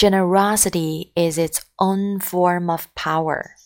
Generosity is its own form of power.